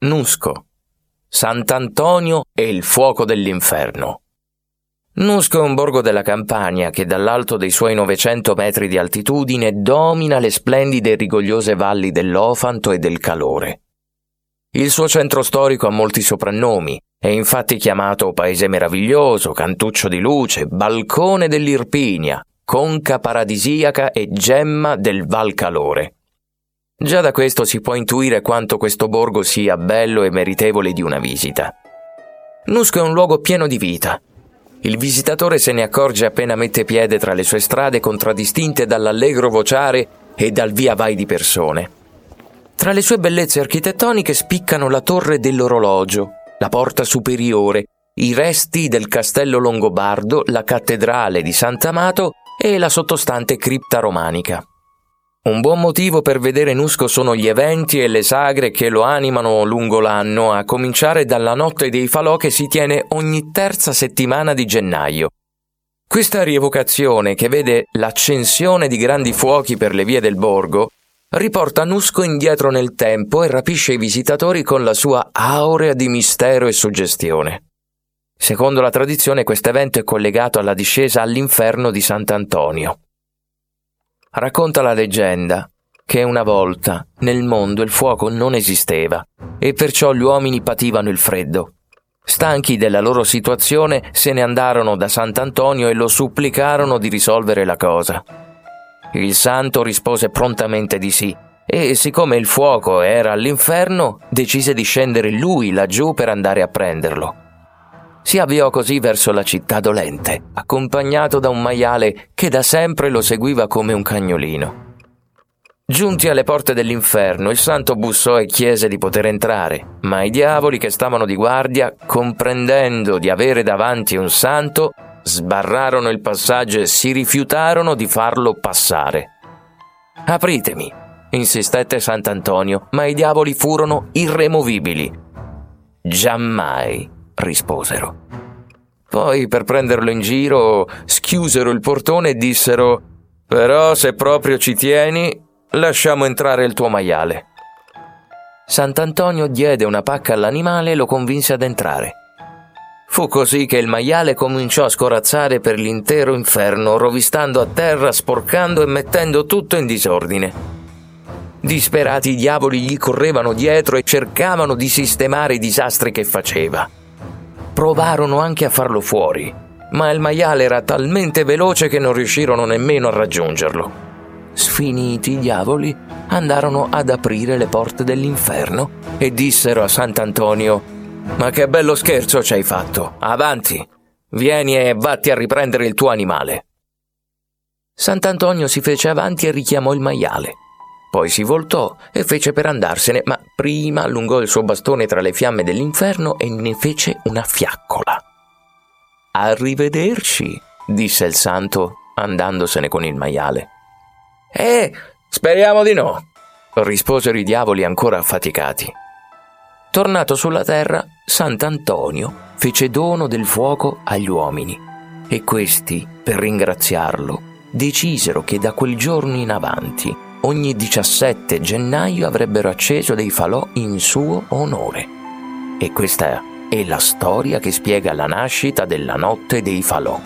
Nusco. Sant'Antonio e il fuoco dell'inferno. Nusco è un borgo della Campania che dall'alto dei suoi 900 metri di altitudine domina le splendide e rigogliose valli dell'Ofanto e del Calore. Il suo centro storico ha molti soprannomi, è infatti chiamato Paese Meraviglioso, Cantuccio di Luce, Balcone dell'Irpinia, Conca Paradisiaca e Gemma del Val Calore. Già da questo si può intuire quanto questo borgo sia bello e meritevole di una visita. Nusco è un luogo pieno di vita, il visitatore se ne accorge appena mette piede tra le sue strade contraddistinte dall'allegro vociare e dal via vai di persone. Tra le sue bellezze architettoniche spiccano la torre dell'orologio, la porta superiore, i resti del castello longobardo, la cattedrale di Sant'Amato e la sottostante cripta romanica. Un buon motivo per vedere Nusco sono gli eventi e le sagre che lo animano lungo l'anno, a cominciare dalla notte dei falò che si tiene ogni terza settimana di gennaio. Questa rievocazione, che vede l'accensione di grandi fuochi per le vie del borgo, riporta Nusco indietro nel tempo e rapisce i visitatori con la sua aurea di mistero e suggestione. Secondo la tradizione questo evento è collegato alla discesa all'inferno di Sant'Antonio. Racconta la leggenda che una volta nel mondo il fuoco non esisteva e perciò gli uomini pativano il freddo. Stanchi della loro situazione se ne andarono da Sant'Antonio e lo supplicarono di risolvere la cosa. Il santo rispose prontamente di sì e siccome il fuoco era all'inferno, decise di scendere lui laggiù per andare a prenderlo. Si avviò così verso la città dolente, accompagnato da un maiale che da sempre lo seguiva come un cagnolino. Giunti alle porte dell'inferno, il santo bussò e chiese di poter entrare, ma i diavoli che stavano di guardia, comprendendo di avere davanti un santo, sbarrarono il passaggio e si rifiutarono di farlo passare. Apritemi, insistette Sant'Antonio, ma i diavoli furono irremovibili. Giammai risposero. Poi, per prenderlo in giro, schiusero il portone e dissero: Però se proprio ci tieni, lasciamo entrare il tuo maiale. Sant'Antonio diede una pacca all'animale e lo convinse ad entrare. Fu così che il maiale cominciò a scorazzare per l'intero inferno, rovistando a terra, sporcando e mettendo tutto in disordine. Disperati i diavoli gli correvano dietro e cercavano di sistemare i disastri che faceva. Provarono anche a farlo fuori, ma il maiale era talmente veloce che non riuscirono nemmeno a raggiungerlo. Sfiniti i diavoli, andarono ad aprire le porte dell'inferno e dissero a Sant'Antonio: Ma che bello scherzo ci hai fatto! Avanti! Vieni e vatti a riprendere il tuo animale. Sant'Antonio si fece avanti e richiamò il maiale. Poi si voltò e fece per andarsene, ma prima allungò il suo bastone tra le fiamme dell'inferno e ne fece una fiaccola. Arrivederci, disse il santo, andandosene con il maiale. Eh, speriamo di no, risposero i diavoli ancora affaticati. Tornato sulla terra, Sant'Antonio fece dono del fuoco agli uomini e questi, per ringraziarlo, decisero che da quel giorno in avanti ogni 17 gennaio avrebbero acceso dei falò in suo onore. E questa è la storia che spiega la nascita della notte dei falò.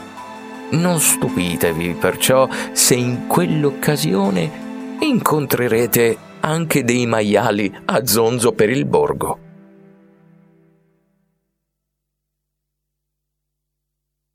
Non stupitevi perciò se in quell'occasione incontrerete anche dei maiali a zonzo per il borgo.